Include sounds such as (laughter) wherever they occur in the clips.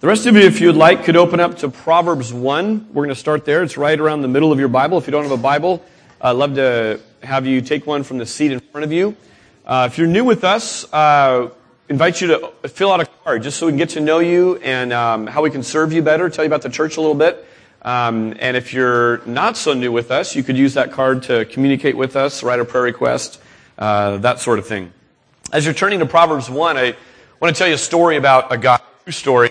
The rest of you, if you'd like, could open up to Proverbs 1. We're going to start there. It's right around the middle of your Bible. If you don't have a Bible, I'd love to have you take one from the seat in front of you. Uh, if you're new with us, uh, invite you to fill out a card just so we can get to know you and um, how we can serve you better, tell you about the church a little bit. Um, and if you're not so new with us, you could use that card to communicate with us, write a prayer request, uh, that sort of thing. As you're turning to Proverbs 1, I want to tell you a story about a guy, true story.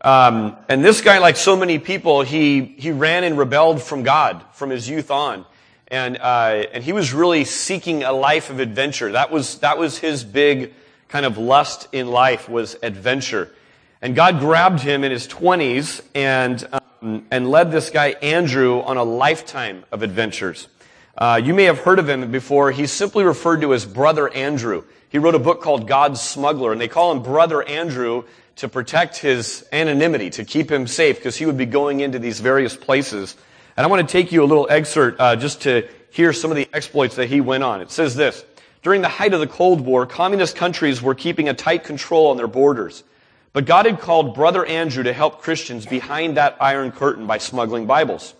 Um, and this guy, like so many people, he, he ran and rebelled from God from his youth on. And, uh, and he was really seeking a life of adventure. That was, that was his big kind of lust in life was adventure. And God grabbed him in his 20s and, um, and led this guy, Andrew, on a lifetime of adventures. Uh, you may have heard of him before. He's simply referred to as Brother Andrew. He wrote a book called God's Smuggler, and they call him Brother Andrew to protect his anonymity, to keep him safe, because he would be going into these various places. And I want to take you a little excerpt uh, just to hear some of the exploits that he went on. It says this. During the height of the Cold War, communist countries were keeping a tight control on their borders. But God had called Brother Andrew to help Christians behind that iron curtain by smuggling Bibles.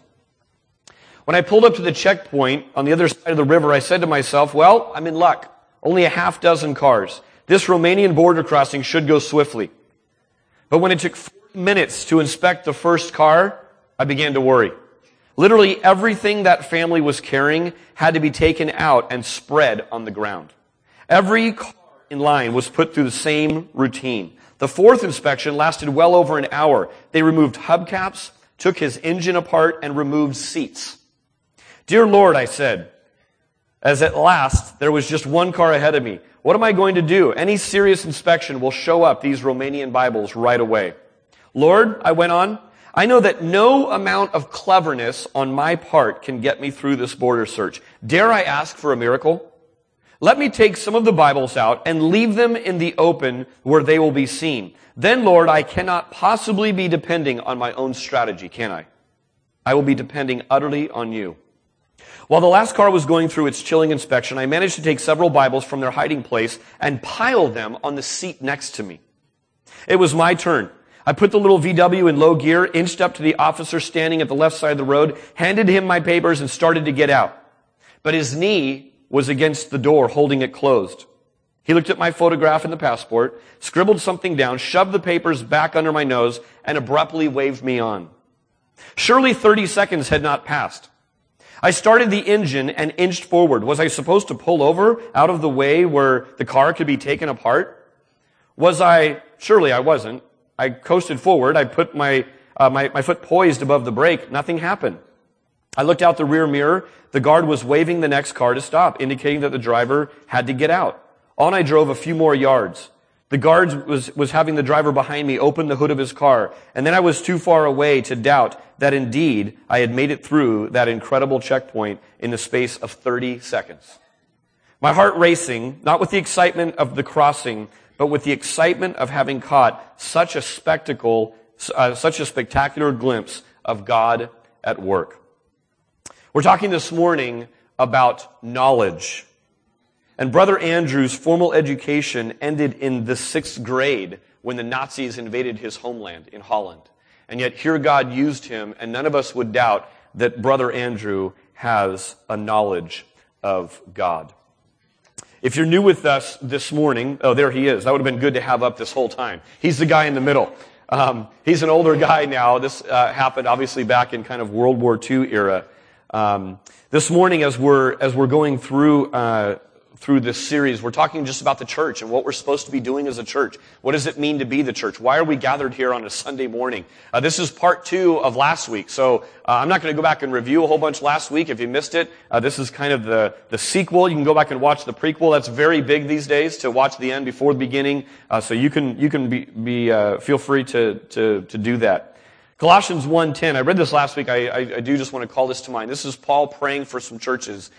When I pulled up to the checkpoint on the other side of the river, I said to myself, well, I'm in luck. Only a half dozen cars. This Romanian border crossing should go swiftly. But when it took 40 minutes to inspect the first car, I began to worry. Literally everything that family was carrying had to be taken out and spread on the ground. Every car in line was put through the same routine. The fourth inspection lasted well over an hour. They removed hubcaps, took his engine apart, and removed seats. Dear Lord, I said, as at last there was just one car ahead of me. What am I going to do? Any serious inspection will show up these Romanian Bibles right away. Lord, I went on, I know that no amount of cleverness on my part can get me through this border search. Dare I ask for a miracle? Let me take some of the Bibles out and leave them in the open where they will be seen. Then, Lord, I cannot possibly be depending on my own strategy, can I? I will be depending utterly on you. While the last car was going through its chilling inspection, I managed to take several Bibles from their hiding place and pile them on the seat next to me. It was my turn. I put the little VW in low gear, inched up to the officer standing at the left side of the road, handed him my papers, and started to get out. But his knee was against the door, holding it closed. He looked at my photograph and the passport, scribbled something down, shoved the papers back under my nose, and abruptly waved me on. Surely 30 seconds had not passed. I started the engine and inched forward. Was I supposed to pull over out of the way where the car could be taken apart? Was I? Surely I wasn't. I coasted forward. I put my, uh, my, my foot poised above the brake. Nothing happened. I looked out the rear mirror. The guard was waving the next car to stop, indicating that the driver had to get out. On I drove a few more yards. The guards was, was having the driver behind me open the hood of his car, and then I was too far away to doubt that indeed I had made it through that incredible checkpoint in the space of 30 seconds. My heart racing, not with the excitement of the crossing, but with the excitement of having caught such a spectacle, uh, such a spectacular glimpse of God at work. We're talking this morning about knowledge. And Brother Andrew's formal education ended in the sixth grade when the Nazis invaded his homeland in Holland. And yet here God used him, and none of us would doubt that Brother Andrew has a knowledge of God. If you're new with us this morning, oh, there he is. That would have been good to have up this whole time. He's the guy in the middle. Um, he's an older guy now. This uh, happened obviously back in kind of World War II era. Um, this morning, as we're as we're going through uh, through this series, we're talking just about the church and what we're supposed to be doing as a church. What does it mean to be the church? Why are we gathered here on a Sunday morning? Uh, this is part two of last week, so uh, I'm not going to go back and review a whole bunch last week. If you missed it, uh, this is kind of the the sequel. You can go back and watch the prequel. That's very big these days to watch the end before the beginning. Uh, so you can you can be, be uh, feel free to to to do that. Colossians 1.10, I read this last week. I, I, I do just want to call this to mind. This is Paul praying for some churches.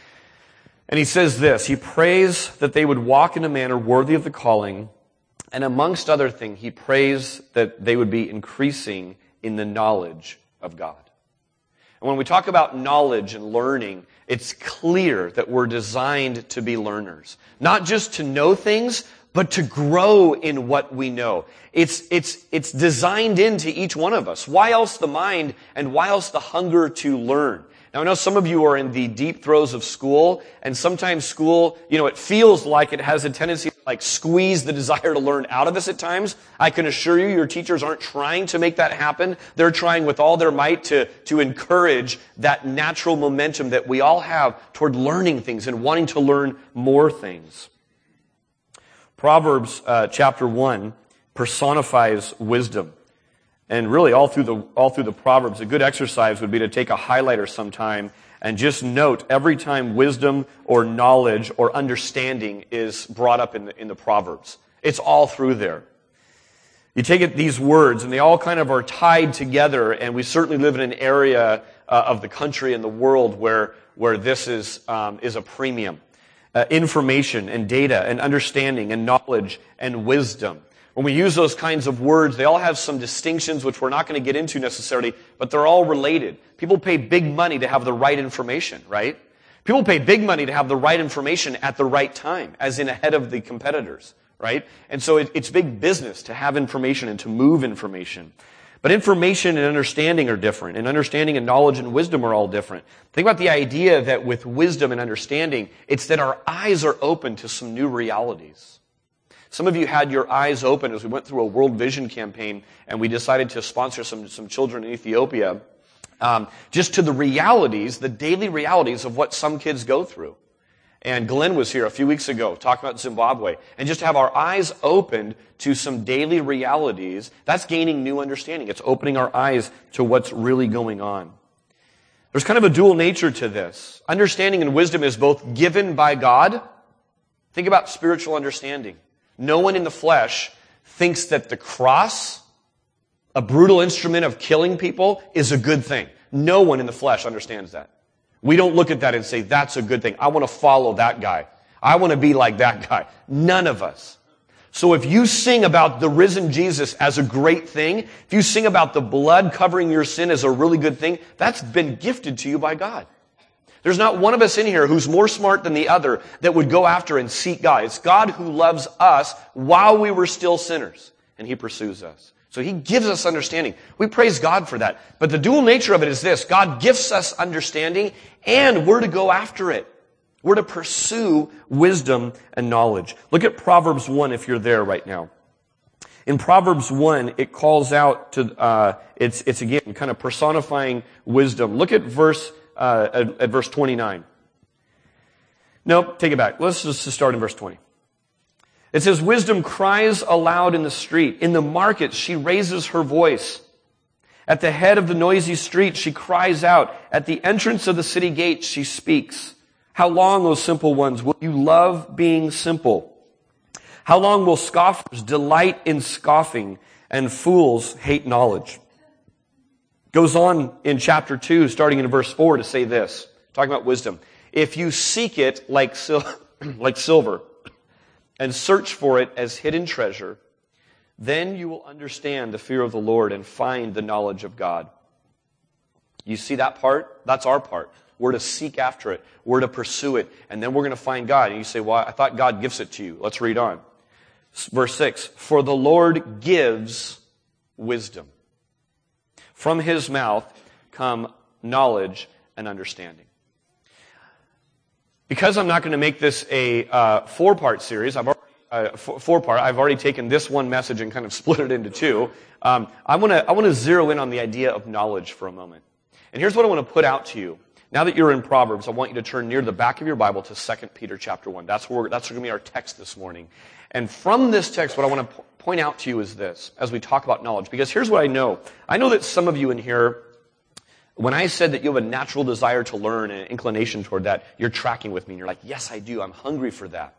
And he says this, he prays that they would walk in a manner worthy of the calling, and amongst other things, he prays that they would be increasing in the knowledge of God. And when we talk about knowledge and learning, it's clear that we're designed to be learners. Not just to know things, but to grow in what we know. It's, it's, it's designed into each one of us. Why else the mind and why else the hunger to learn? Now I know some of you are in the deep throes of school, and sometimes school, you know, it feels like it has a tendency to like squeeze the (laughs) desire to learn out of us at times. I can assure you your teachers aren't trying to make that happen. They're trying with all their might to, to encourage that natural momentum that we all have toward learning things and wanting to learn more things. Proverbs uh, chapter 1 personifies wisdom. And really, all through the, all through the Proverbs, a good exercise would be to take a highlighter sometime and just note every time wisdom or knowledge or understanding is brought up in the, in the Proverbs. It's all through there. You take it, these words, and they all kind of are tied together, and we certainly live in an area uh, of the country and the world where, where this is, um, is a premium. Uh, information and data and understanding and knowledge and wisdom. When we use those kinds of words, they all have some distinctions which we're not going to get into necessarily, but they're all related. People pay big money to have the right information, right? People pay big money to have the right information at the right time, as in ahead of the competitors, right? And so it, it's big business to have information and to move information. But information and understanding are different, and understanding and knowledge and wisdom are all different. Think about the idea that with wisdom and understanding, it's that our eyes are open to some new realities. Some of you had your eyes open as we went through a World Vision campaign and we decided to sponsor some, some children in Ethiopia, um, just to the realities, the daily realities of what some kids go through. And Glenn was here a few weeks ago talking about Zimbabwe. And just to have our eyes opened to some daily realities, that's gaining new understanding. It's opening our eyes to what's really going on. There's kind of a dual nature to this. Understanding and wisdom is both given by God. Think about spiritual understanding. No one in the flesh thinks that the cross, a brutal instrument of killing people, is a good thing. No one in the flesh understands that. We don't look at that and say, that's a good thing. I want to follow that guy. I want to be like that guy. None of us. So if you sing about the risen Jesus as a great thing, if you sing about the blood covering your sin as a really good thing, that's been gifted to you by God. There's not one of us in here who's more smart than the other that would go after and seek God. It's God who loves us while we were still sinners, and He pursues us. So He gives us understanding. We praise God for that. But the dual nature of it is this. God gives us understanding, and we're to go after it. We're to pursue wisdom and knowledge. Look at Proverbs 1 if you're there right now. In Proverbs 1, it calls out to, uh, it's, it's again kind of personifying wisdom. Look at verse uh, at, at verse 29. Nope, take it back. Let's just start in verse 20. It says, Wisdom cries aloud in the street. In the market, she raises her voice. At the head of the noisy street, she cries out. At the entrance of the city gate, she speaks. How long, O simple ones, will you love being simple? How long will scoffers delight in scoffing and fools hate knowledge? Goes on in chapter 2, starting in verse 4, to say this, talking about wisdom. If you seek it like, sil- (clears throat) like silver and search for it as hidden treasure, then you will understand the fear of the Lord and find the knowledge of God. You see that part? That's our part. We're to seek after it. We're to pursue it. And then we're going to find God. And you say, well, I thought God gives it to you. Let's read on. Verse 6. For the Lord gives wisdom. From his mouth come knowledge and understanding. Because I'm not going to make this a uh, four-part series, I've already, uh, four-part. I've already taken this one message and kind of (laughs) split it into two. Um, I want to I want to zero in on the idea of knowledge for a moment. And here's what I want to put out to you. Now that you're in Proverbs, I want you to turn near the back of your Bible to 2 Peter chapter 1. That's where that's going to be our text this morning. And from this text, what I want to point out to you is this, as we talk about knowledge, because here's what I know. I know that some of you in here, when I said that you have a natural desire to learn and an inclination toward that, you're tracking with me and you're like, yes, I do. I'm hungry for that.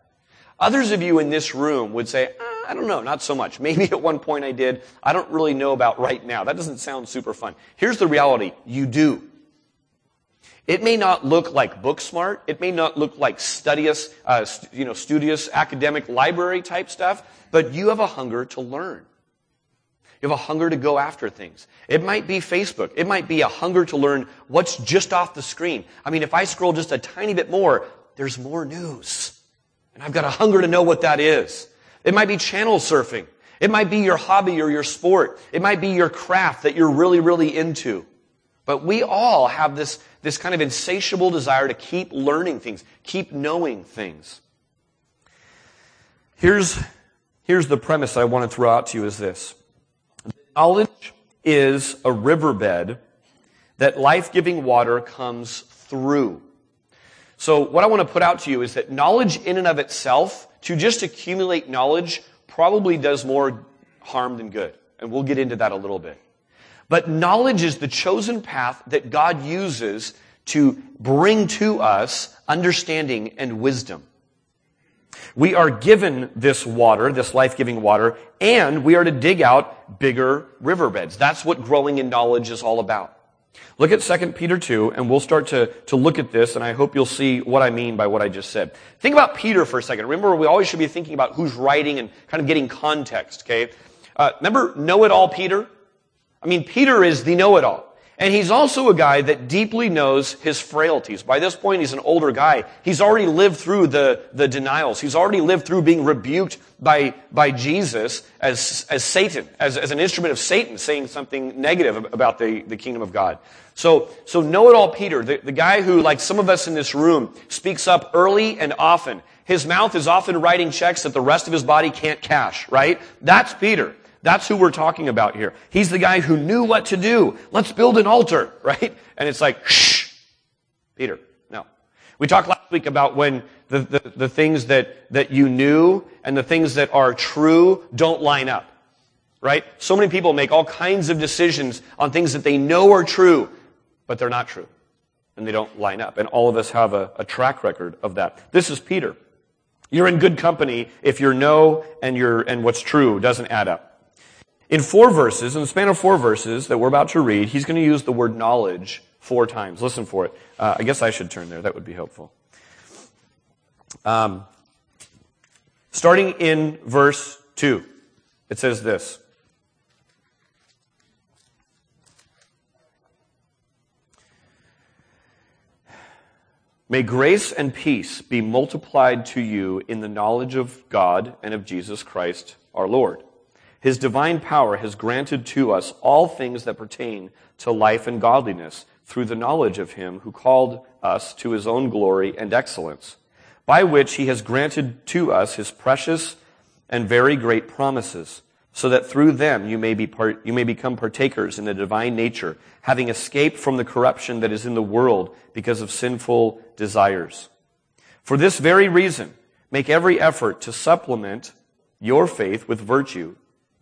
Others of you in this room would say, uh, I don't know, not so much. (laughs) Maybe at one point I did. I don't really know about right now. That doesn't sound super fun. Here's the reality. You do. It may not look like book smart. It may not look like studious, uh, you know, studious academic library type stuff, but you have a hunger to learn. You have a hunger to go after things. It might be Facebook. It might be a hunger to learn what's just off the screen. I mean, if I scroll just a tiny bit more, there's more news. And I've got a hunger to know what that is. It might be channel surfing. It might be your hobby or your sport. It might be your craft that you're really, really into. But we all have this, this kind of insatiable desire to keep learning things, keep knowing things. Here's, here's the premise I want to throw out to you is this. Knowledge is a riverbed that life-giving water comes through. So what I want to put out to you is that knowledge in and of itself, to just accumulate knowledge, probably does more harm than good. And we'll get into that a little bit. But knowledge is the chosen path that God uses to bring to us understanding and wisdom. We are given this water, this life-giving water, and we are to dig out bigger riverbeds. That's what growing in knowledge is all about. Look at 2 Peter 2, and we'll start to, to look at this, and I hope you'll see what I mean by what I just said. Think about Peter for a second. Remember, we always should be thinking about who's writing and kind of getting context, okay? Uh, remember know-it-all Peter? I mean, Peter is the know-it-all. And he's also a guy that deeply knows his frailties. By this point, he's an older guy. He's already lived through the, the denials. He's already lived through being rebuked by, by Jesus as, as Satan, as, as an instrument of Satan, saying something negative about the, the kingdom of God. So, so know-it-all Peter, the, the guy who, like some of us in this room, speaks up early and often. His mouth is often writing checks that the rest of his body can't cash, right? That's Peter. That's who we're talking about here. He's the guy who knew what to do. Let's build an altar, (laughs) right? And it's like, shh, Peter, no. We talked last week about when the, the, the things that, that you knew and the things that are true don't line up, right? So many people make all kinds of decisions on things that they know are true, but they're not true. And they don't line up. And all of us have a, a track record of that. This is Peter. You're in good company if your know and your, and what's true doesn't add up. In four verses, in the span of four verses that we're about to read, he's going to use the word knowledge four times. Listen for it. Uh, I guess I should turn there. That would be helpful. Um, starting in verse 2, it says this. May grace and peace be multiplied to you in the knowledge of God and of Jesus Christ our Lord his divine power has granted to us all things that pertain to life and godliness through the knowledge of him who called us to his own glory and excellence, by which he has granted to us his precious and very great promises, so that through them you may, be part, you may become partakers in the divine nature, having escaped from the corruption that is in the world because of sinful desires. For this very reason, make every effort to supplement your faith with virtue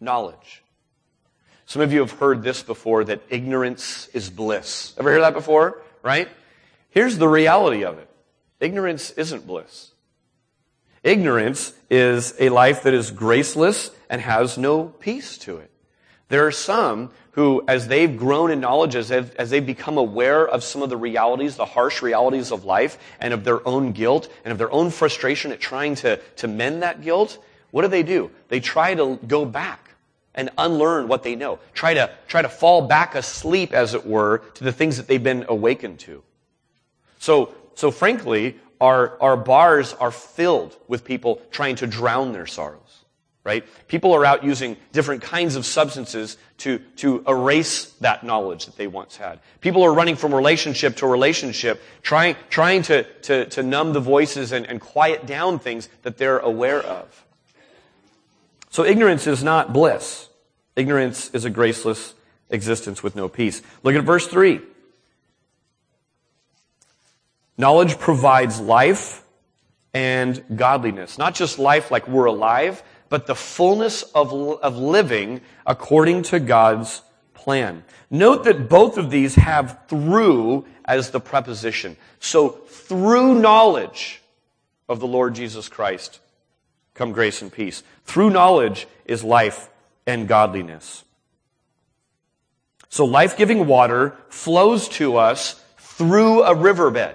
knowledge. Some of you have heard this before that ignorance is bliss. Ever hear that before? Right? Here's the reality of it. Ignorance isn't bliss. Ignorance is a life that is graceless and has no peace to it. There are some who, as they've grown in knowledge, as they've, as they've become aware of some of the realities, the harsh realities of life, and of their own guilt, and of their own frustration at trying to, to mend that guilt, what do they do? They try to go back and unlearn what they know. Try to, try to fall back asleep, as it were, to the things that they've been awakened to. So, so frankly, our, our bars are filled with people trying to drown their sorrows. Right? People are out using different kinds of substances to, to erase that knowledge that they once had. People are running from relationship to relationship, trying, trying to, to, to numb the voices and, and quiet down things that they're aware of. So ignorance is not bliss. Ignorance is a graceless existence with no peace. Look at verse 3. Knowledge provides life and godliness. Not just life like we're alive, but the fullness of, of living according to God's plan. Note that both of these have through as the preposition. So through knowledge of the Lord Jesus Christ, come grace and peace. Through knowledge is life and godliness. So life-giving water flows to us through a riverbed.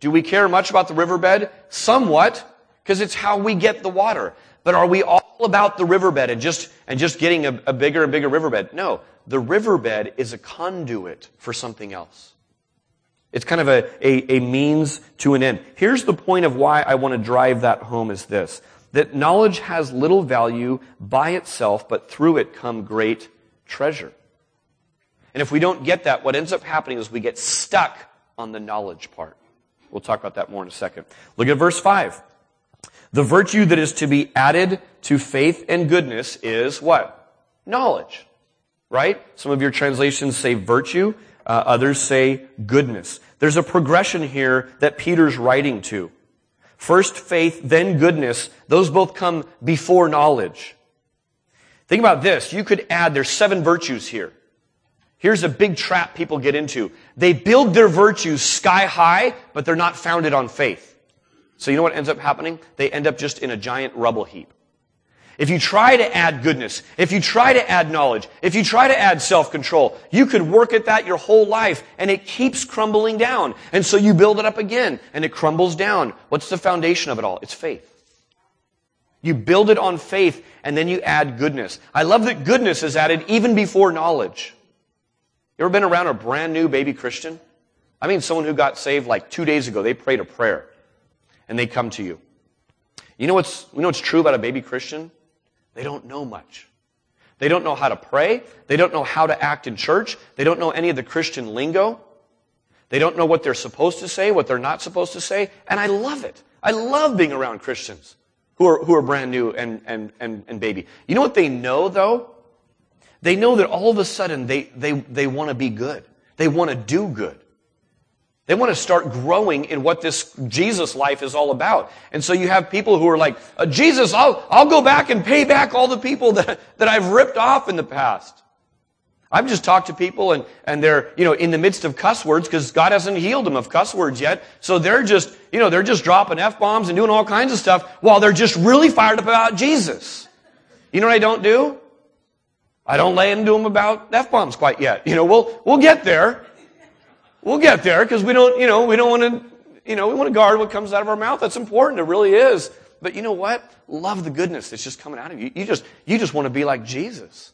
Do we care much about the riverbed? Somewhat, because it's how we get the water. But are we all about the riverbed and just, and just getting a, a bigger and bigger riverbed? No. The riverbed is a conduit for something else. It's kind of a, a, a, means to an end. Here's the point of why I want to drive that home is this. That knowledge has little value by itself, but through it come great treasure. And if we don't get that, what ends up happening is we get stuck on the knowledge part. We'll talk about that more in a second. Look at verse 5. The virtue that is to be added to faith and goodness is what? Knowledge. Right? Some of your translations say virtue, uh, others say goodness. There's a progression here that Peter's writing to. First faith, then goodness. Those both come before knowledge. Think about this. You could add, there's seven virtues here. Here's a big trap people get into. They build their virtues sky high, but they're not founded on faith. So you know what ends up happening? They end up just in a giant rubble heap. If you try to add goodness, if you try to add knowledge, if you try to add self-control, you could work at that your whole life and it keeps crumbling down. And so you build it up again and it crumbles down. What's the foundation of it all? It's faith. You build it on faith and then you add goodness. I love that goodness is added even before knowledge. You ever been around a brand new baby Christian? I mean someone who got saved like two days ago. They prayed a prayer and they come to you. You know what's, you know what's true about a baby Christian? They don't know much. They don't know how to pray. They don't know how to act in church. They don't know any of the Christian lingo. They don't know what they're supposed to say, what they're not supposed to say. And I love it. I love being around Christians who are, who are brand new and, and, and, and baby. You know what they know though? They know that all of a sudden they, they, they want to be good. They want to do good. They want to start growing in what this Jesus life is all about. And so you have people who are like, uh, Jesus, I'll, I'll go back and pay back all the people that, (laughs) that I've ripped off in the past. I've just talked to people and, and they're, you know, in the midst of cuss words because God hasn't healed them of cuss words yet. So they're just, you know, they're just dropping F-bombs and doing all kinds of stuff while they're just really fired up about Jesus. You know what I don't do? I don't lay into them about F-bombs quite yet. You know, we'll, we'll get there. We'll get there because we don't, you know, we don't want to, you know, we want to guard what comes out of our mouth. That's important. It really is. But you know what? Love the goodness that's just coming out of you. You just, you just want to be like Jesus.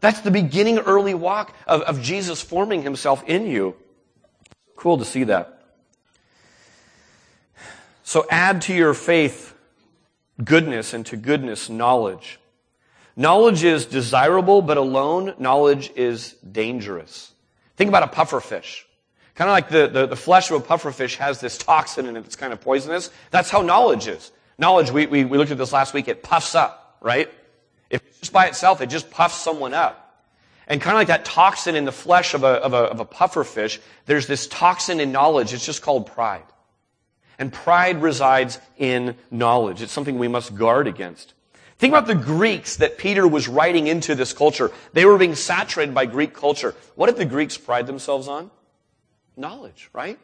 That's the beginning early walk of, of Jesus forming himself in you. Cool to see that. So add to your faith goodness and to goodness knowledge. Knowledge is desirable, but alone knowledge is dangerous. Think about a puffer fish. Kind of like the, the, the, flesh of a pufferfish has this toxin in it that's kind of poisonous. That's how knowledge is. Knowledge, we, we, we looked at this last week, it puffs up, right? If it's just by itself, it just puffs someone up. And kind of like that toxin in the flesh of a, of a, of a pufferfish, there's this toxin in knowledge. It's just called pride. And pride resides in knowledge. It's something we must guard against. Think about the Greeks that Peter was writing into this culture. They were being saturated by Greek culture. What did the Greeks pride themselves on? Knowledge, right?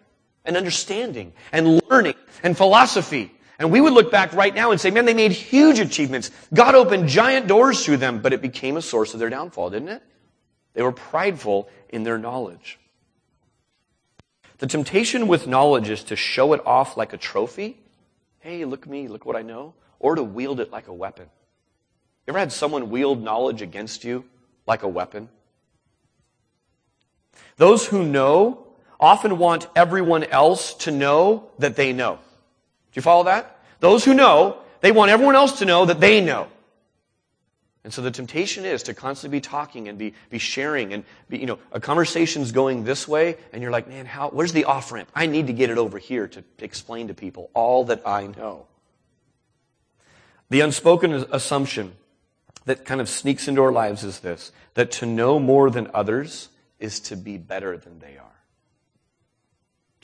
And understanding and learning and philosophy. And we would look back right now and say, man, they made huge achievements. God opened giant doors to them, but it became a source of their downfall, didn't it? They were prideful in their knowledge. The temptation with knowledge is to show it off like a trophy. Hey, look me, look what I know. Or to wield it like a weapon. You ever had someone wield knowledge against you like a weapon? Those who know often want everyone else to know that they know. Do you follow that? Those who know, they want everyone else to know that they know. And so the temptation is to constantly be talking and be, be sharing and be, you know, a conversation's going this way and you're like, man, how, where's the off ramp? I need to get it over here to explain to people all that I know. The unspoken assumption that kind of sneaks into our lives is this, that to know more than others is to be better than they are.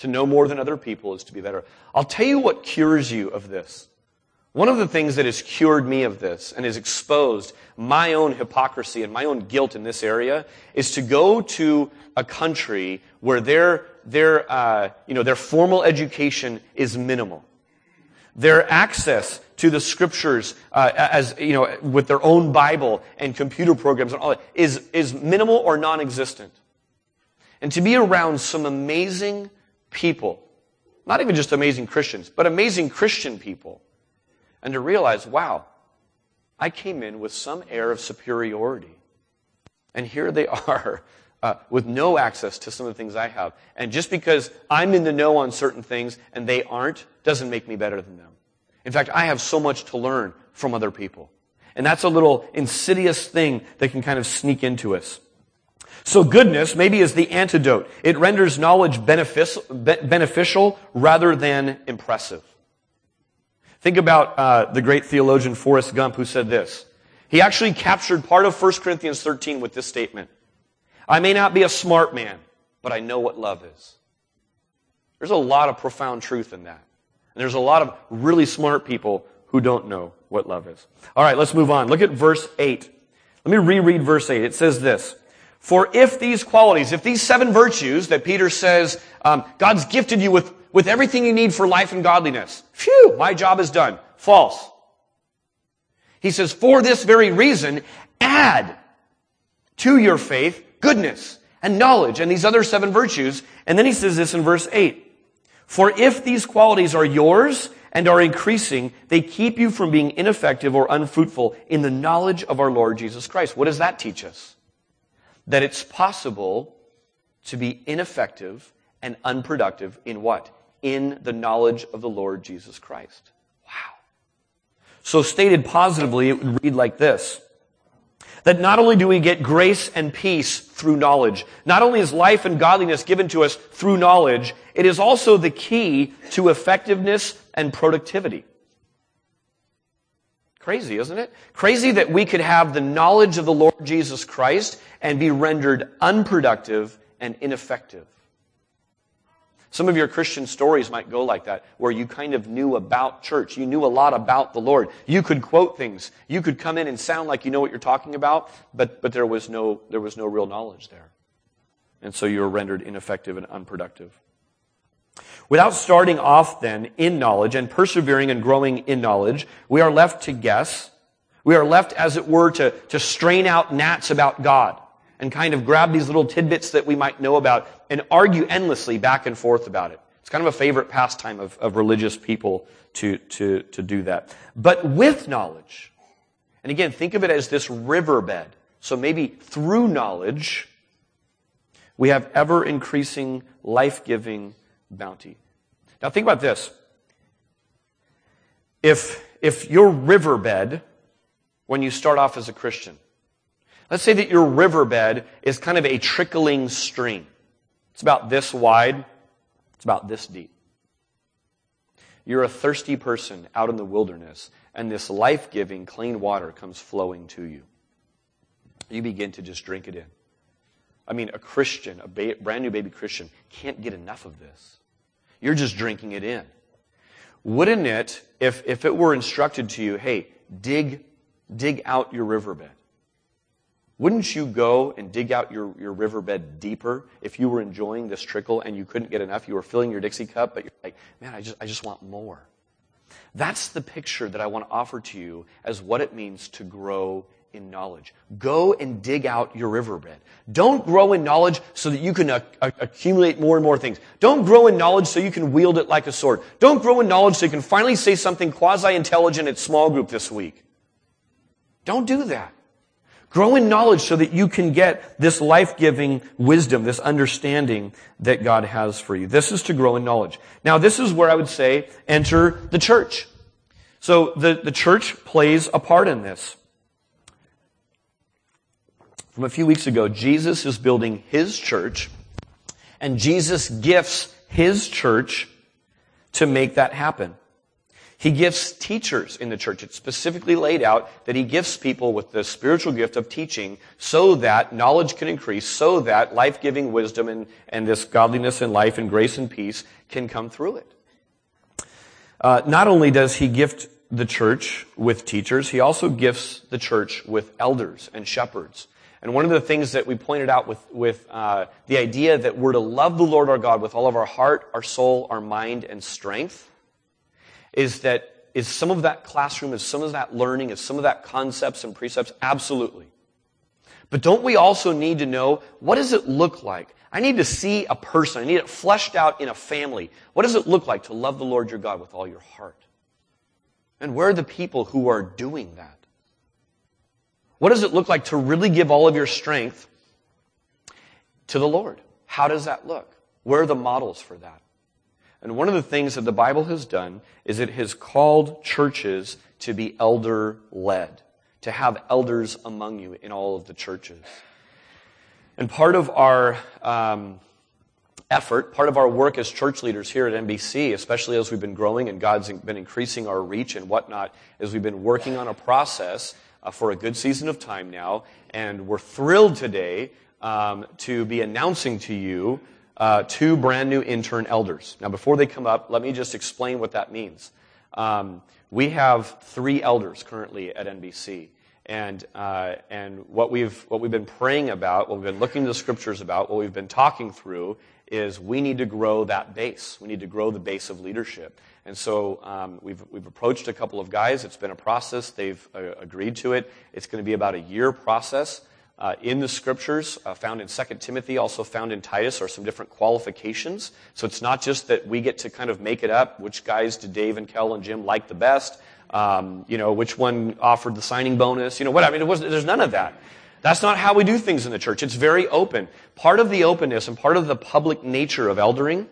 To know more than other people is to be better. I'll tell you what cures you of this. One of the things that has cured me of this and has exposed my own hypocrisy and my own guilt in this area is to go to a country where their, their, uh, you know, their formal education is minimal. Their access to the scriptures, uh, as, you know, with their own Bible and computer programs and all that, is, is minimal or non-existent. And to be around some amazing people, not even just amazing Christians, but amazing Christian people, and to realize, wow, I came in with some air of superiority. And here they (laughs) are uh, with no access to some of the things I have. And just because I'm in the know on certain things and they aren't, doesn't make me better than them. In fact, I have so much to learn from other people. And that's a little insidious thing that can kind of sneak into us. So goodness maybe is the antidote. It renders knowledge beneficial rather than impressive. Think about uh, the great theologian Forrest Gump who said this. He actually captured part of 1 Corinthians 13 with this statement. I may not be a smart man, but I know what love is. There's a lot of profound truth in that. And there's a lot of really smart people who don't know what love is. All right, let's move on. Look at verse 8. Let me reread verse 8. It says this. For if these qualities, if these seven virtues that Peter says, um, God's gifted you with, with everything you need for life and godliness, phew, my job is done. False. He says, for this very reason, add to your faith goodness and knowledge and these other seven virtues. And then he says this in verse 8. For if these qualities are yours and are increasing, they keep you from being ineffective or unfruitful in the knowledge of our Lord Jesus Christ. What does that teach us? That it's possible to be ineffective and unproductive in what? In the knowledge of the Lord Jesus Christ. Wow. So stated positively, it would read like this. That not only do we get grace and peace through knowledge, not only is life and godliness given to us through knowledge, it is also the key to effectiveness and productivity. Crazy, isn't it? Crazy that we could have the knowledge of the Lord Jesus Christ and be rendered unproductive and ineffective. Some of your Christian stories might go like that, where you kind of knew about church. You knew a lot about the Lord. You could quote things. You could come in and sound like you know what you're talking about, but, but there was no, there was no real knowledge there. And so you were rendered ineffective and unproductive. Without starting off then in knowledge and persevering and growing in knowledge, we are left to guess. We are left, as it were, to, to strain out gnats about God and kind of grab these little tidbits that we might know about and argue endlessly back and forth about it. It's kind of a favorite pastime of, of religious people to, to, to do that. But with knowledge, and again, think of it as this riverbed. So maybe through knowledge, we have ever increasing, life giving bounty. Now think about this. If, if your riverbed, when you start off as a Christian, Let's say that your riverbed is kind of a trickling stream. It's about this wide. It's about this deep. You're a thirsty person out in the wilderness, and this life-giving, clean water comes flowing to you. You begin to just drink it in. I mean, a Christian, a ba- brand new baby Christian, can't get enough of this. You're just drinking it in. Wouldn't it, if, if it were instructed to you, hey, dig, dig out your riverbed. Wouldn't you go and dig out your, your riverbed deeper if you were enjoying this trickle and you couldn't get enough? You were filling your Dixie cup, but you're like, man, I just, I just want more. That's the picture that I want to offer to you as what it means to grow in knowledge. Go and dig out your riverbed. Don't grow in knowledge so that you can uh, accumulate more and more things. Don't grow in knowledge so you can wield it like a sword. Don't grow in knowledge so you can finally say something quasi-intelligent at small group this week. Don't do that. Grow in knowledge so that you can get this life-giving wisdom, this understanding that God has for you. This is to grow in knowledge. Now, this is where I would say enter the church. So the, the church plays a part in this. From a few weeks ago, Jesus is building his church, and Jesus gifts his church to make that happen. He gifts teachers in the church. It's specifically laid out that he gifts people with the spiritual gift of teaching so that knowledge can increase, so that life-giving wisdom and, and this godliness and life and grace and peace can come through it. Uh, not only does he gift the church with teachers, he also gifts the church with elders and shepherds. And one of the things that we pointed out with, with uh, the idea that we're to love the Lord our God with all of our heart, our soul, our mind, and strength, Is that is some of that classroom, is some of that learning, is some of that concepts and precepts? Absolutely. But don't we also need to know what does it look like? I need to see a person. I need it fleshed out in a family. What does it look like to love the Lord your God with all your heart? And where are the people who are doing that? What does it look like to really give all of your strength to the Lord? How does that look? Where are the models for that? And one of the things that the Bible has done is it has called churches to be elder led, to have elders among you in all of the churches. And part of our um, effort, part of our work as church leaders here at NBC, especially as we've been growing and God's been increasing our reach and whatnot, is we've been working on a process uh, for a good season of time now. And we're thrilled today um, to be announcing to you uh, two brand new intern elders. Now, before they come up, let me just explain what that means. Um, we have three elders currently at NBC. And, uh, and what, we've, what we've been praying about, what we've been looking to the scriptures about, what we've been talking through is we need to grow that base. We need to grow the base of leadership. And so um, we've, we've approached a couple of guys. It's been a process. They've uh, agreed to it. It's going to be about a year process uh, in the scriptures, uh, found in 2 Timothy, also found in Titus, are some different qualifications. So it's not just that we get to kind of make it up. Which guys did Dave and Kel and Jim like the best? Um, you know, which one offered the signing bonus? You know, what? I mean, there's none of that. That's not how we do things in the church. It's very open. Part of the openness and part of the public nature of eldering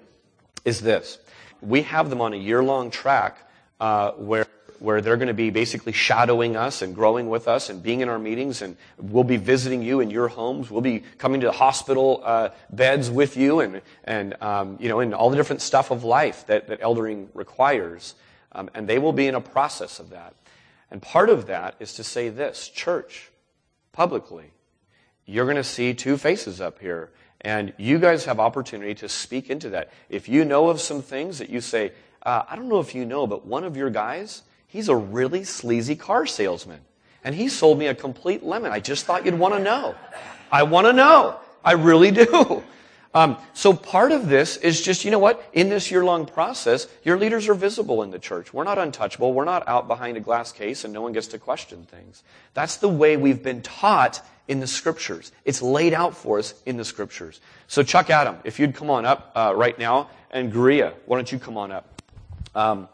is this. We have them on a year-long track uh, where where they're going to be basically shadowing us and growing with us and being in our meetings and we'll be visiting you in your homes. We'll be coming to the hospital uh, beds with you and, and um, you know and all the different stuff of life that, that eldering requires um, and they will be in a process of that. And part of that is to say this church publicly you're going to see two faces up here and you guys have opportunity to speak into that if you know of some things that you say uh, i don't know if you know but one of your guys He's a really sleazy car salesman. And he sold me a complete lemon. I just thought you'd want to know. I want to know. I really (laughs) do. Um, so part of this is just, you know what? In this year-long process, your leaders are visible in the church. We're not untouchable. We're not out behind a glass case and no one gets to question things. That's the way we've been taught in the scriptures. It's laid out for us in the scriptures. So Chuck Adam, if you'd come on up uh, right now, and Guria, why don't you come on up? Um,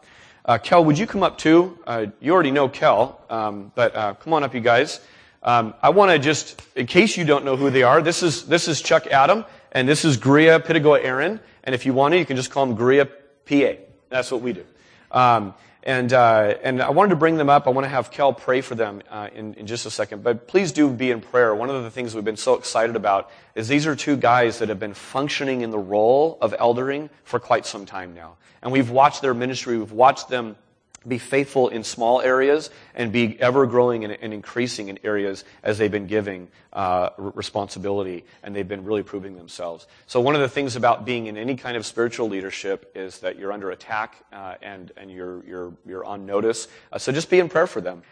uh, Kel, would you come up too? Uh, you already know Kel, um, but uh, come on up, you guys. Um, I want to just, in case you don't know who they are, this is this is Chuck Adam, and this is Gria Pitagoa Aaron. And if you want to, you can just call him Gria PA. That's what we do. Um, and, uh, and I wanted to bring them up. I want to have Kel pray for them uh, in, in just a second. But please do be in prayer. One of the things we've been so excited about is these are two guys that have been functioning in the role of eldering for quite some time now. And we've watched their ministry. We've watched them be faithful in small areas and be ever growing and, and increasing in areas as they've been giving uh, responsibility and they've been really proving themselves. So one of the things about being in any kind of spiritual leadership is that you're under attack uh, and and you're you're you're on notice. Uh, so just be in prayer for them.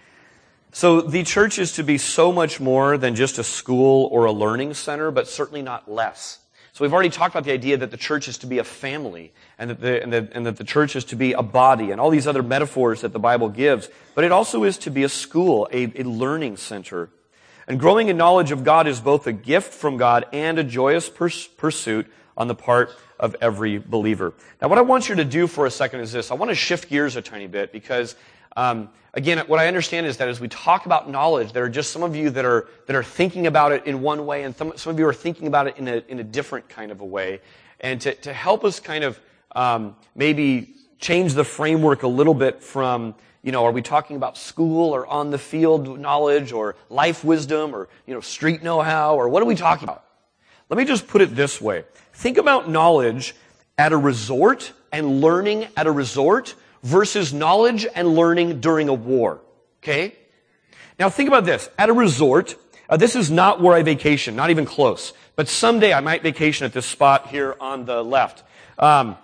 So the church is to be so much more than just a school or a learning center, but certainly not less. So we've already talked about the idea that the church is to be a family and that, the, and, that, and that the church is to be a body and all these other metaphors that the Bible gives. But it also is to be a school, a, a learning center. And growing in knowledge of God is both a gift from God and a joyous pers- pursuit on the part of every believer. Now, what I want you to do for a second is this. I want to shift gears a tiny bit because um, again, what I understand is that as we talk about knowledge, there are just some of you that are that are thinking about it in one way, and some, some of you are thinking about it in a in a different kind of a way. And to to help us kind of um, maybe change the framework a little bit from you know, are we talking about school or on the field knowledge or life wisdom or, you know, street know-how or what are we talking about? Let me just put it this way. Think about knowledge at a resort and learning at a resort versus knowledge and learning during a war. Okay? Now think about this. At a resort, uh, this is not where I vacation, not even close. But someday I might vacation at this spot here on the left. Um,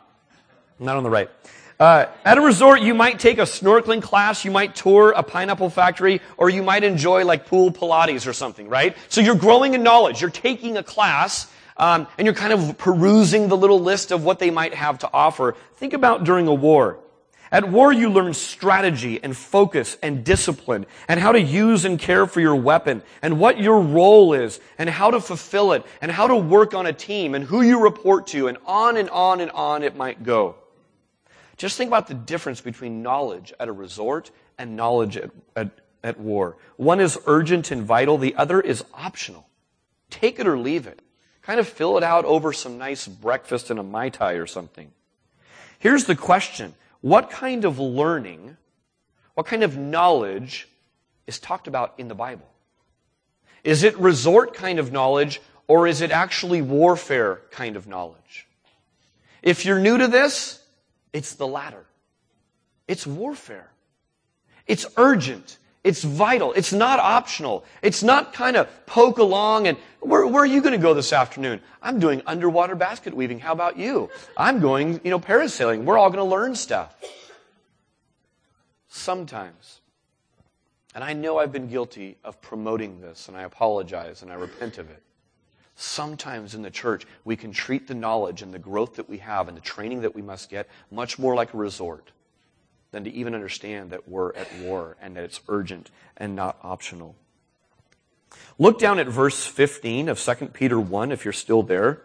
not on the right. Uh, at a resort, you might take a snorkeling class, you might tour a pineapple factory, or you might enjoy like pool Pilates or something, right? So you're growing in knowledge. You're taking a class, um, and you're kind of perusing the little list of what they might have to offer. Think about during a war. At war, you learn strategy and focus and discipline and how to use and care for your weapon and what your role is and how to fulfill it and how to work on a team and who you report to and on and on and on it might go. Just think about the difference between knowledge at a resort and knowledge at, at, at war. One is urgent and vital. The other is optional. Take it or leave it. Kind of fill it out over some nice breakfast and a Mai Tai or something. Here's the question what kind of learning, what kind of knowledge is talked about in the Bible? Is it resort kind of knowledge or is it actually warfare kind of knowledge? If you're new to this, it's the latter. It's warfare. It's urgent. It's vital. It's not optional. It's not kind of poke along and where, where are you going to go this afternoon? I'm doing underwater basket weaving. How about you? I'm going, you know, parasailing. We're all going to learn stuff. Sometimes, and I know I've been guilty of promoting this and I apologize and I repent of it. Sometimes in the church, we can treat the knowledge and the growth that we have and the training that we must get much more like a resort than to even understand that we're at war and that it's urgent and not optional. Look down at verse 15 of 2 Peter 1 if you're still there.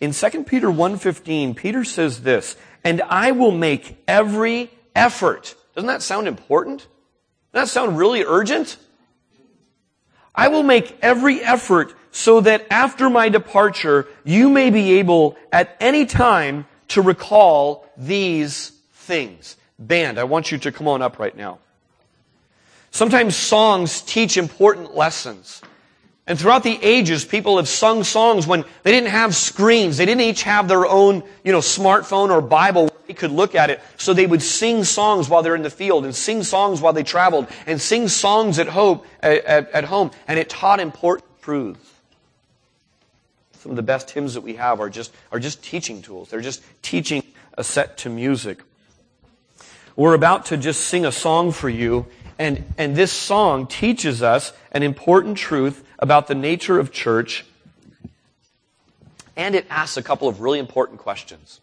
In 2 Peter 1:15, Peter says this, "And I will make every effort." Doesn't that sound important? Doesn't that sound really urgent? I will make every effort so that after my departure, you may be able at any time to recall these things. Band, I want you to come on up right now. Sometimes songs teach important lessons. And throughout the ages, people have sung songs when they didn't have screens. They didn't each have their own, you know, smartphone or Bible they could look at it. So they would sing songs while they're in the field and sing songs while they traveled and sing songs at home, at, at home. And it taught important truths. Some of the best hymns that we have are just, are just teaching tools. They're just teaching a set to music. We're about to just sing a song for you, and, and this song teaches us an important truth about the nature of church, and it asks a couple of really important questions.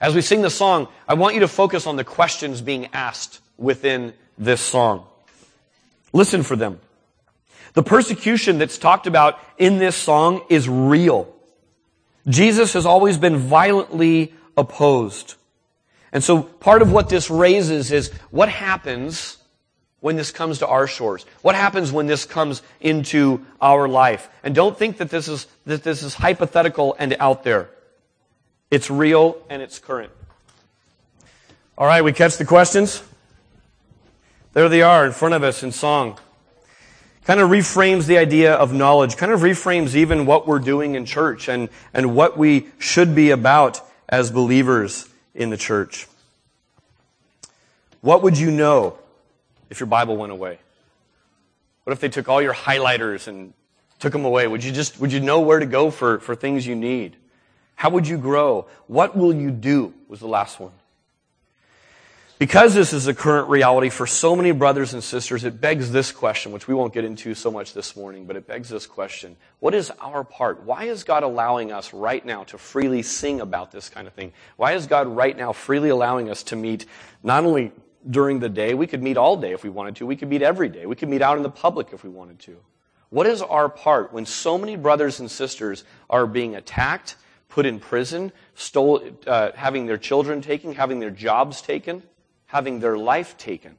As we sing the song, I want you to focus on the questions being asked within this song. Listen for them. The persecution that's talked about in this song is real. Jesus has always been violently opposed. And so part of what this raises is what happens when this comes to our shores? What happens when this comes into our life? And don't think that this is, that this is hypothetical and out there. It's real and it's current. All right, we catch the questions? There they are in front of us in song. Kind of reframes the idea of knowledge, kind of reframes even what we're doing in church and, and what we should be about as believers in the church. What would you know if your Bible went away? What if they took all your highlighters and took them away? Would you just, would you know where to go for, for things you need? How would you grow? What will you do? Was the last one. Because this is a current reality for so many brothers and sisters, it begs this question, which we won't get into so much this morning, but it begs this question. What is our part? Why is God allowing us right now to freely sing about this kind of thing? Why is God right now freely allowing us to meet not only during the day, we could meet all day if we wanted to, we could meet every day, we could meet out in the public if we wanted to. What is our part when so many brothers and sisters are being attacked, put in prison, stole, uh, having their children taken, having their jobs taken? Having their life taken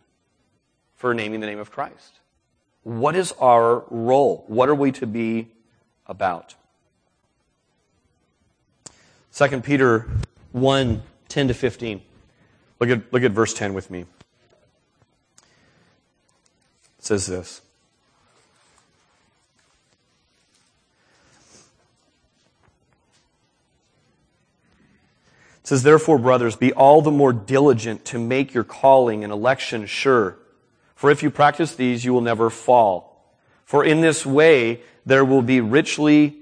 for naming the name of Christ. What is our role? What are we to be about? 2 Peter 1 10 to 15. Look at, look at verse 10 with me. It says this. It says, Therefore, brothers, be all the more diligent to make your calling and election sure. For if you practice these, you will never fall. For in this way, there will be richly,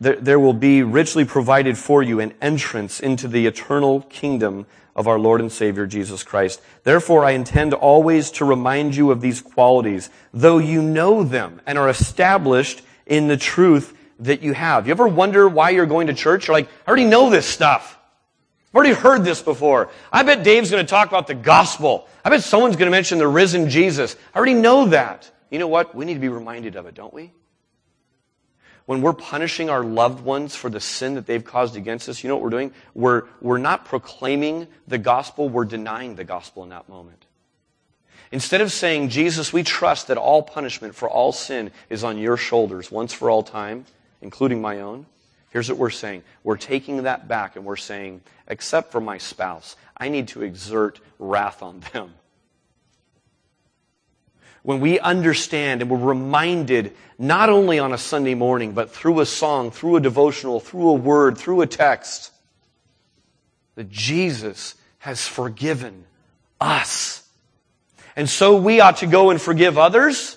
there, there will be richly provided for you an entrance into the eternal kingdom of our Lord and Savior Jesus Christ. Therefore, I intend always to remind you of these qualities, though you know them and are established in the truth that you have. You ever wonder why you're going to church? You're like, I already know this stuff. I've already heard this before. I bet Dave's going to talk about the gospel. I bet someone's going to mention the risen Jesus. I already know that. You know what? We need to be reminded of it, don't we? When we're punishing our loved ones for the sin that they've caused against us, you know what we're doing? We're, we're not proclaiming the gospel, we're denying the gospel in that moment. Instead of saying, Jesus, we trust that all punishment for all sin is on your shoulders once for all time, including my own, here's what we're saying. We're taking that back and we're saying, except for my spouse, I need to exert wrath on them. When we understand and we're reminded, not only on a Sunday morning, but through a song, through a devotional, through a word, through a text, that Jesus has forgiven us and so we ought to go and forgive others.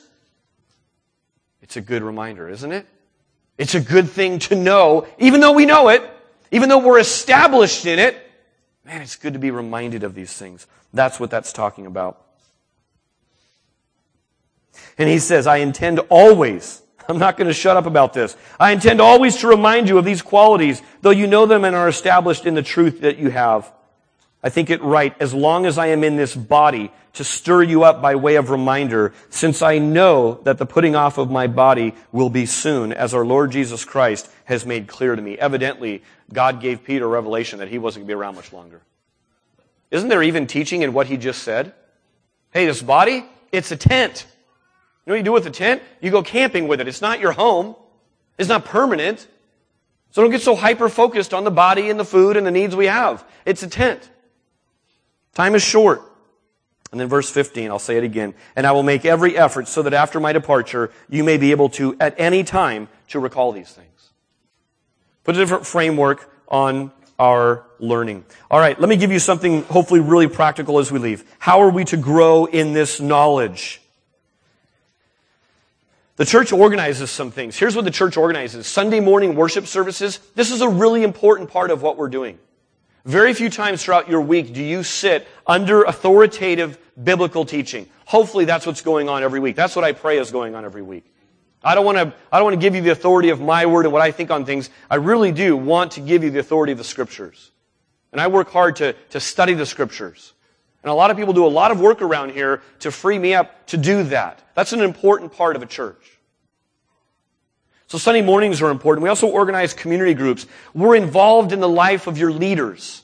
It's a good reminder, isn't it? It's a good thing to know, even though we know it, even though we're established in it. Man, it's good to be reminded of these things. That's what that's talking about. And he says, I intend always, (laughs) I'm not going to shut up about this. I intend always to remind you of these qualities, though you know them and are established in the truth that you have. I think it right, as long as I am in this body, to stir you up by way of reminder, since I know that the putting off of my body will be soon, as our Lord Jesus Christ has made clear to me. Evidently, God gave Peter revelation that he wasn't going to be around much longer. Isn't there even teaching in what he just said? Hey, this body, it's a tent. You know what you do with a tent? You go camping with it. It's not your home. It's not permanent. So don't get so hyper focused on the body and the food and the needs we have. It's a tent. Time is short. And then verse 15, I'll say it again. And I will make every effort so that after my departure, you may be able to, at any time, to recall these things. Put a different framework on our learning. All right, let me give you something hopefully really practical as we leave. How are we to grow in this knowledge? The church organizes some things. Here's what the church organizes. Sunday morning worship services. This is a really important part of what we're doing. Very few times throughout your week do you sit under authoritative biblical teaching. Hopefully that's what's going on every week. That's what I pray is going on every week. I don't want to, I don't want to give you the authority of my word and what I think on things. I really do want to give you the authority of the scriptures. And I work hard to, to study the scriptures. And a lot of people do a lot of work around here to free me up to do that. That's an important part of a church. So Sunday mornings are important. We also organize community groups. We're involved in the life of your leaders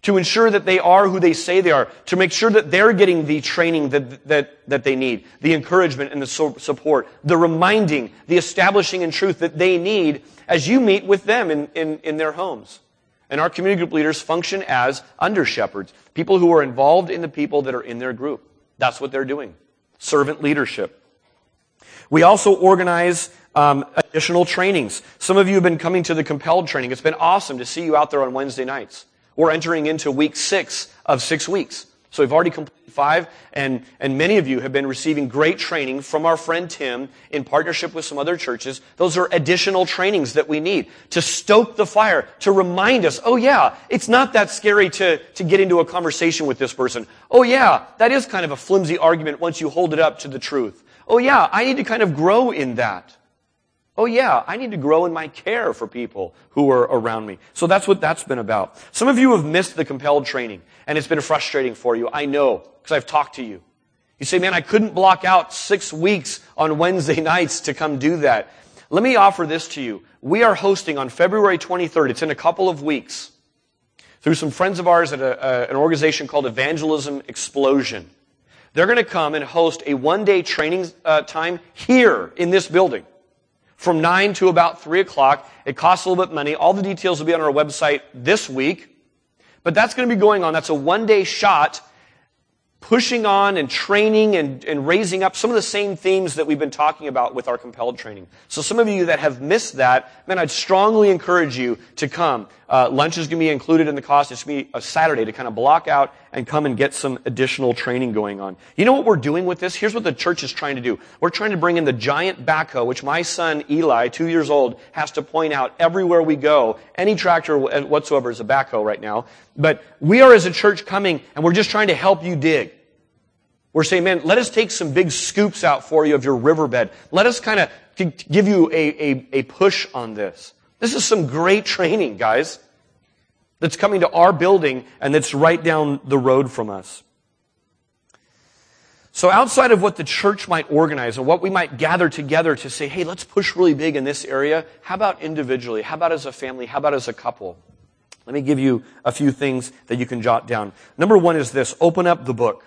to ensure that they are who they say they are, to make sure that they're getting the training that, that, that they need, the encouragement and the support, the reminding, the establishing in truth that they need as you meet with them in, in, in their homes. And our community group leaders function as under shepherds, people who are involved in the people that are in their group. That's what they're doing. Servant leadership. We also organize um, additional trainings. Some of you have been coming to the compelled training. It's been awesome to see you out there on Wednesday nights. We're entering into week six of six weeks. So we've already completed five, and, and many of you have been receiving great training from our friend Tim in partnership with some other churches. Those are additional trainings that we need to stoke the fire, to remind us, oh yeah, it's not that scary to, to get into a conversation with this person. Oh yeah, that is kind of a flimsy argument once you hold it up to the truth. Oh yeah, I need to kind of grow in that. Oh yeah, I need to grow in my care for people who are around me. So that's what that's been about. Some of you have missed the compelled training and it's been frustrating for you. I know because I've talked to you. You say, man, I couldn't block out six weeks on Wednesday (laughs) nights to come do that. Let me offer this to you. We are hosting on February 23rd. It's in a couple of weeks through some friends of ours at a, a, an organization called Evangelism Explosion. They're going to come and host a one day training uh, time here in this building from 9 to about 3 o'clock. It costs a little bit of money. All the details will be on our website this week. But that's going to be going on. That's a one day shot pushing on and training and, and raising up some of the same themes that we've been talking about with our compelled training. So some of you that have missed that, man, I'd strongly encourage you to come. Uh, lunch is going to be included in the cost. It's going to be a Saturday to kind of block out and come and get some additional training going on. You know what we're doing with this? Here's what the church is trying to do. We're trying to bring in the giant backhoe, which my son Eli, two years old, has to point out everywhere we go. Any tractor whatsoever is a backhoe right now. But we are as a church coming and we're just trying to help you dig. We're saying, man, let us take some big scoops out for you of your riverbed. Let us kind of give you a, a, a push on this. This is some great training, guys. That's coming to our building and that's right down the road from us. So outside of what the church might organize and what we might gather together to say, hey, let's push really big in this area, how about individually? How about as a family? How about as a couple? Let me give you a few things that you can jot down. Number one is this, open up the book.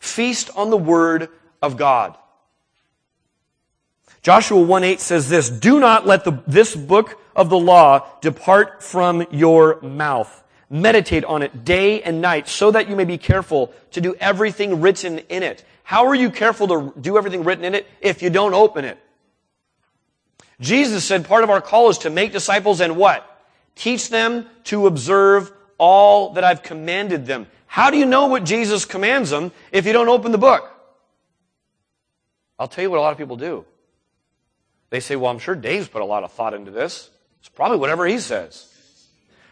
Feast on the Word of God. Joshua 1-8 says this, do not let the, this book of the law depart from your mouth. Meditate on it day and night so that you may be careful to do everything written in it. How are you careful to do everything written in it if you don't open it? Jesus said part of our call is to make disciples and what? Teach them to observe all that I've commanded them. How do you know what Jesus commands them if you don't open the book? I'll tell you what a lot of people do. They say, well, I'm sure Dave's put a lot of thought into this. It's probably whatever he says.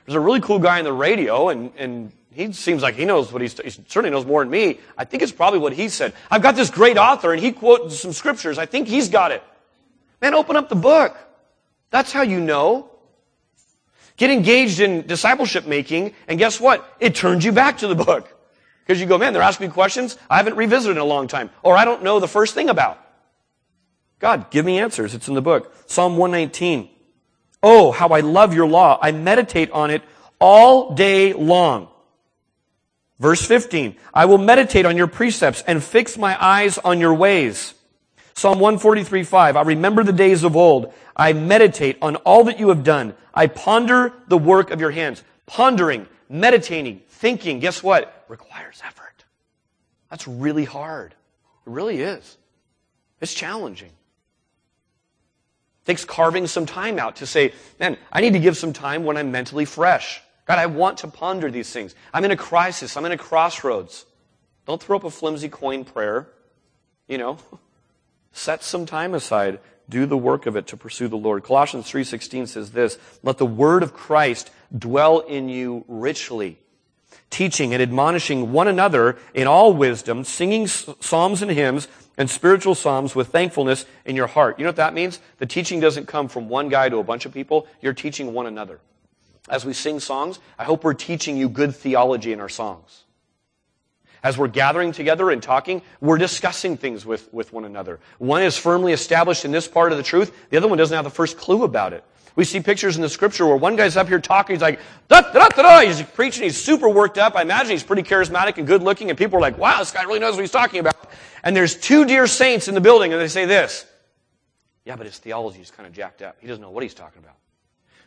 There's a really cool guy on the radio, and, and he seems like he knows what he's, he certainly knows more than me. I think it's probably what he said. I've got this great author, and he quotes some scriptures. I think he's got it. Man, open up the book. That's how you know. Get engaged in discipleship making, and guess what? It turns you back to the book. Because you go, man, they're asking me questions I haven't revisited in a long time, or I don't know the first thing about. God, give me answers. It's in the book. Psalm 119. Oh, how I love your law. I meditate on it all day long. Verse 15. I will meditate on your precepts and fix my eyes on your ways. Psalm 143, 5. I remember the days of old. I meditate on all that you have done. I ponder the work of your hands. Pondering, meditating, thinking, guess what? Requires effort. That's really hard. It really is. It's challenging. Takes carving some time out to say, man, I need to give some time when I'm mentally fresh. God, I want to ponder these things. I'm in a crisis. I'm in a crossroads. Don't throw up a flimsy coin prayer. You know, (laughs) set some time aside. Do the work of it to pursue the Lord. Colossians 3.16 says this, Let the word of Christ dwell in you richly, teaching and admonishing one another in all wisdom, singing psalms and hymns and spiritual psalms with thankfulness in your heart. You know what that means? The teaching doesn't come from one guy to a bunch of people. You're teaching one another. As we sing songs, I hope we're teaching you good theology in our songs. As we're gathering together and talking, we're discussing things with, with one another. One is firmly established in this part of the truth. The other one doesn't have the first clue about it. We see pictures in the scripture where one guy's up here talking, he's like, da, da, da, da, he's preaching, he's super worked up. I imagine he's pretty charismatic and good looking, and people are like, wow, this guy really knows what he's talking about. And there's two dear saints in the building, and they say this, yeah, but his theology is kind of jacked up. He doesn't know what he's talking about.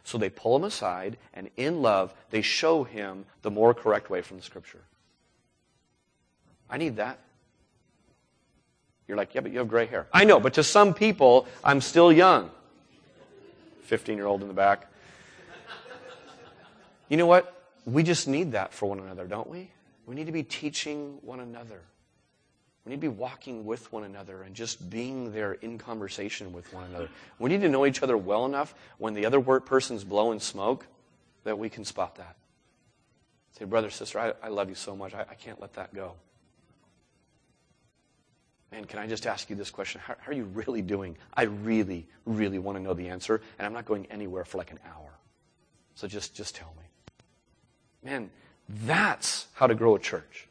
So they pull him aside, and in love, they show him the more correct way from the scripture. I need that. You're like, yeah, but you have gray hair. I know, but to some people, I'm still young. 15 year old in the back. You know what? We just need that for one another, don't we? We need to be teaching one another. We need to be walking with one another and just being there in conversation with one another. We need to know each other well enough when the other person's blowing smoke that we can spot that. Say, brother, sister, I, I love you so much. I, I can't let that go. And can I just ask you this question? How, how, are you really doing? I really, really want to know the answer, and I'm not going anywhere for like an hour. So just, just tell me. Man, that's how to grow a church.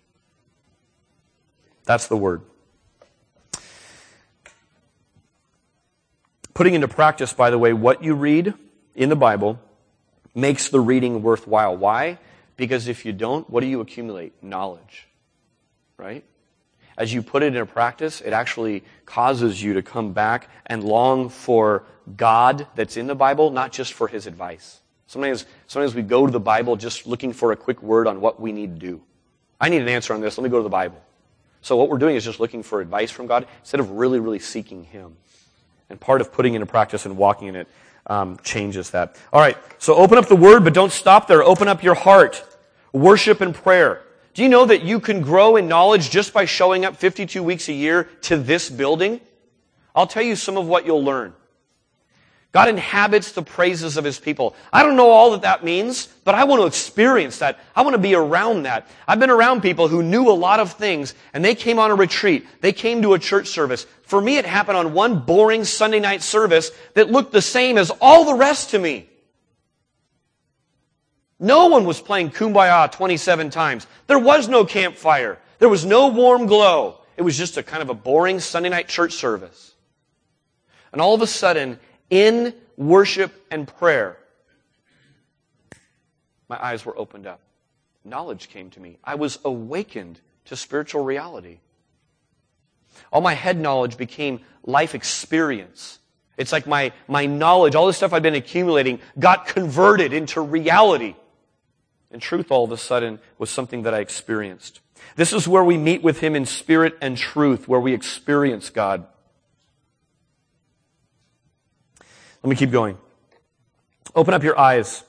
That's the word. Putting into practice, by the way, what you read in the Bible makes the reading worthwhile. Why? Because if you don't, what do you accumulate? Knowledge. Right? as you put it into practice, it actually causes you to come back and long for God that's in the Bible, not just for His advice. Sometimes, sometimes we go to the Bible just looking for a quick word on what we need to do. I need an answer on this. Let me go to the Bible. So what we're doing is just looking for advice from God instead of really, really seeking Him. And part of putting into practice and walking in it um, changes that. All right. So open up the Word, but don't stop there. Open up your heart. Worship and prayer. Do you know that you can grow in knowledge just by showing up 52 weeks a year to this building? I'll tell you some of what you'll learn. God inhabits the praises of His people. I don't know all that that means, but I want to experience that. I want to be around that. I've been around people who knew a lot of things and they came on a retreat. They came to a church service. For me, it happened on one boring Sunday night service that looked the same as all the rest to me. No one was playing Kumbaya 27 times. There was no campfire. There was no warm glow. It was just a kind of a boring Sunday night church service. And all of a sudden, in worship and prayer, my eyes were opened up. Knowledge came to me. I was awakened to spiritual reality. All my head knowledge became life experience. It's like my, my knowledge, all the stuff I'd been accumulating, got converted into reality. And truth all of a sudden was something that I experienced. This is where we meet with Him in spirit and truth, where we experience God. Let me keep going. Open up your eyes.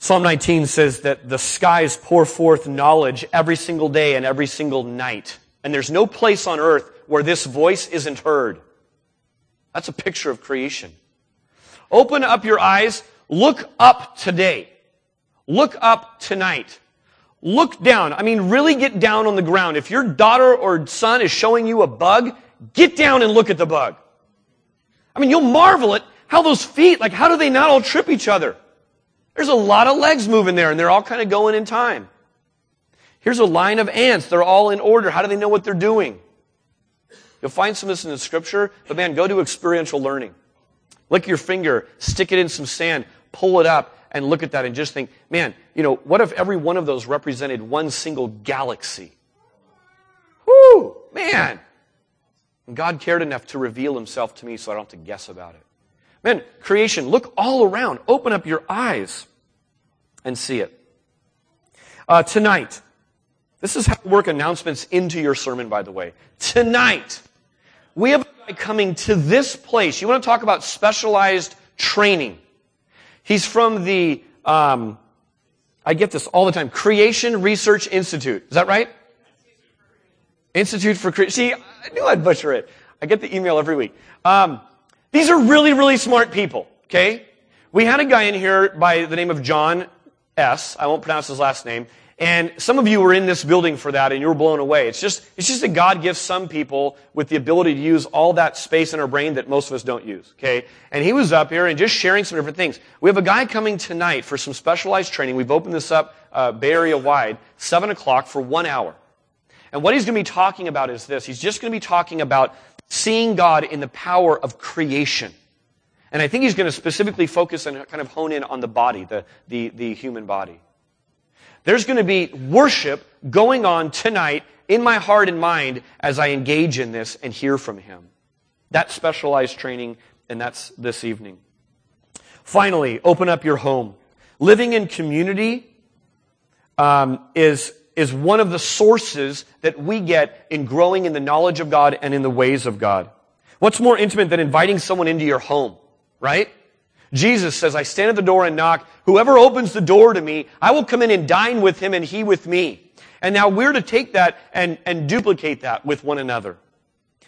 Psalm 19 says that the skies pour forth knowledge every single day and every single night. And there's no place on earth where this voice isn't heard. That's a picture of creation. Open up your eyes. Look up today. Look up tonight. Look down. I mean, really get down on the ground. If your daughter or son is showing you a bug, get down and look at the bug. I mean, you'll marvel at how those feet, like, how do they not all trip each other? There's a lot of legs moving there and they're all kind of going in time. Here's a line of ants. They're all in order. How do they know what they're doing? You'll find some of this in the scripture, but man, go to experiential learning. Lick your finger, stick it in some sand, pull it up, and look at that and just think, man, you know, what if every one of those represented one single galaxy? Whoo, man. And God cared enough to reveal himself to me so I don't have to guess about it. Man, creation, look all around. Open up your eyes and see it. Uh, tonight, this is how to work announcements into your sermon, by the way. Tonight, we have a guy coming to this place. You want to talk about specialized training. He's from the, um, I get this all the time, Creation Research Institute. Is that right? Institute for Creation. See, I knew I'd butcher it. I get the email every week. Um, these are really, really smart people, okay? We had a guy in here by the name of John S. I won't pronounce his last name. And some of you were in this building for that and you were blown away. It's just, it's just that God gives some people with the ability to use all that space in our brain that most of us don't use, okay? And he was up here and just sharing some different things. We have a guy coming tonight for some specialized training. We've opened this up, uh, Bay Area wide, 7 o'clock for one hour. And what he's going to be talking about is this. He's just going to be talking about seeing God in the power of creation. And I think he's going to specifically focus and kind of hone in on the body, the, the, the human body. There's going to be worship going on tonight in my heart and mind as I engage in this and hear from him. That's specialized training, and that's this evening. Finally, open up your home. Living in community um, is is one of the sources that we get in growing in the knowledge of God and in the ways of God. What's more intimate than inviting someone into your home, right? Jesus says, I stand at the door and knock. Whoever opens the door to me, I will come in and dine with him and he with me. And now we're to take that and, and duplicate that with one another.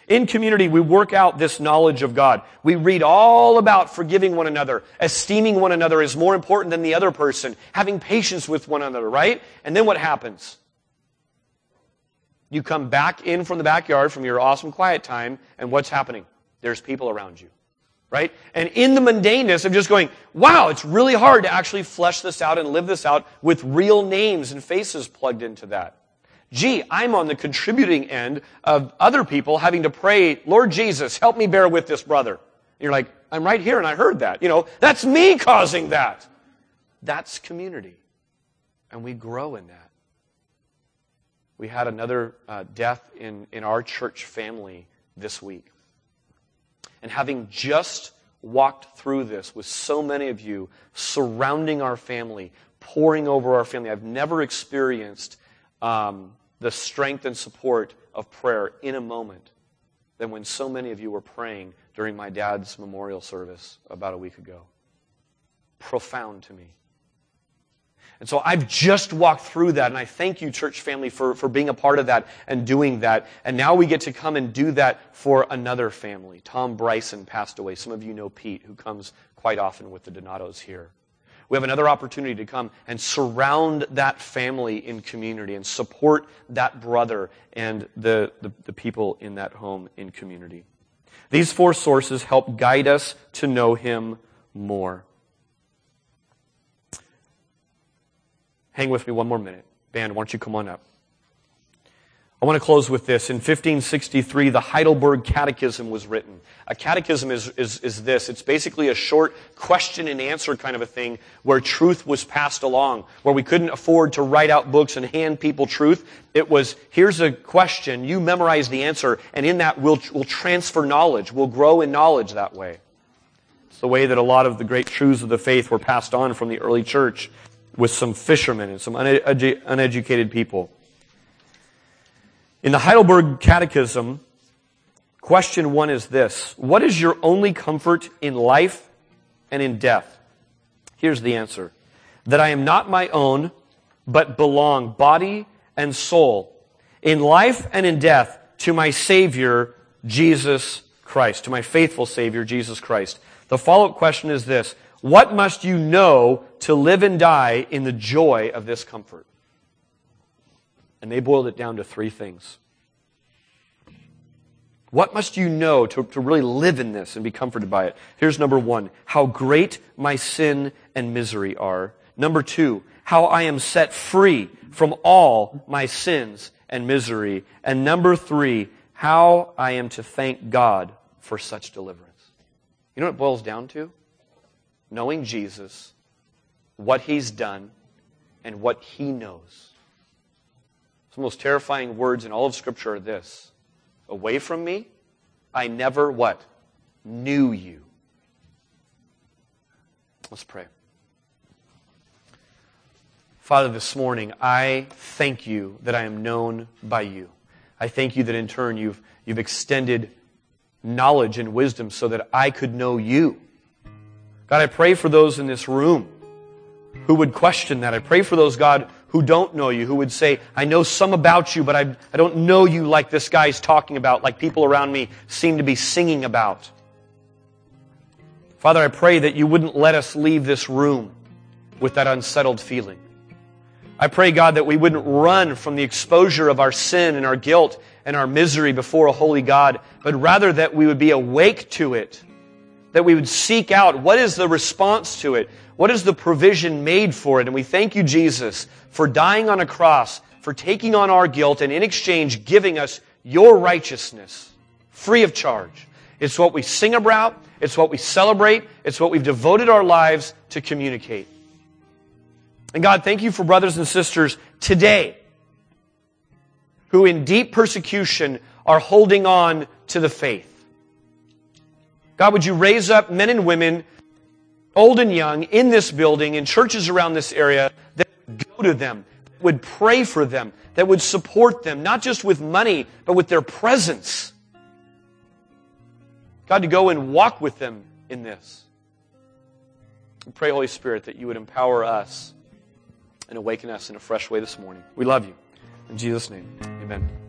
In community, we work out this knowledge of God. We read all about forgiving one another, esteeming one another is more important than the other person, having patience with one another, right? And then what happens? You come back in from the backyard from your awesome quiet time, and what's happening? There's people around you. Right? And in the mundaneness of just going, wow, it's really hard to actually flesh this out and live this out with real names and faces plugged into that. Gee, I'm on the contributing end of other people having to pray, Lord Jesus, help me bear with this brother. And you're like, I'm right here and I heard that. You know, that's me causing that. That's community. And we grow in that. We had another uh, death in, in our church family this week. And having just walked through this with so many of you surrounding our family, pouring over our family, I've never experienced um, the strength and support of prayer in a moment than when so many of you were praying during my dad's memorial service about a week ago. Profound to me. And so I've just walked through that, and I thank you, church family, for, for being a part of that and doing that. And now we get to come and do that for another family. Tom Bryson passed away. Some of you know Pete, who comes quite often with the Donatos here. We have another opportunity to come and surround that family in community and support that brother and the, the, the people in that home in community. These four sources help guide us to know him more. Hang with me one more minute. Band, why don't you come on up? I want to close with this. In 1563, the Heidelberg Catechism was written. A catechism is, is, is this. It's basically a short question and answer kind of a thing where truth was passed along, where we couldn't afford to write out books and hand people truth. It was, here's a question, you memorize the answer, and in that we'll, we'll transfer knowledge. We'll grow in knowledge that way. It's the way that a lot of the great truths of the faith were passed on from the early church with some fishermen and some uneducated people. In the Heidelberg Catechism, question one is this What is your only comfort in life and in death? Here's the answer that I am not my own, but belong, body and soul, in life and in death, to my Savior, Jesus Christ, to my faithful Savior, Jesus Christ. The follow up question is this What must you know to live and die in the joy of this comfort? And they boiled it down to three things. What must you know to, to really live in this and be comforted by it? Here's number one. How great my sin and misery are. Number two. How I am set free from all my sins and misery. And number three. How I am to thank God for such deliverance. You know what it boils down to? Knowing Jesus, what He's done, and what He knows. The most terrifying words in all of Scripture are this Away from me, I never what? Knew you. Let's pray. Father, this morning, I thank you that I am known by you. I thank you that in turn you've, you've extended knowledge and wisdom so that I could know you. God, I pray for those in this room who would question that. I pray for those, God, who don't know you, who would say, I know some about you, but I, I don't know you like this guy's talking about, like people around me seem to be singing about. Father, I pray that you wouldn't let us leave this room with that unsettled feeling. I pray, God, that we wouldn't run from the exposure of our sin and our guilt and our misery before a holy God, but rather that we would be awake to it, that we would seek out what is the response to it, what is the provision made for it? And we thank you, Jesus, for dying on a cross, for taking on our guilt, and in exchange giving us your righteousness free of charge. It's what we sing about. It's what we celebrate. It's what we've devoted our lives to communicate. And God, thank you for brothers and sisters today who in deep persecution are holding on to the faith. God, would you raise up men and women old and young, in this building, in churches around this area, that go to them, that would pray for them, that would support them, not just with money, but with their presence. God, to go and walk with them in this. We pray, Holy Spirit, that you would empower us and awaken us in a fresh way this morning. We love you. In Jesus' name, amen.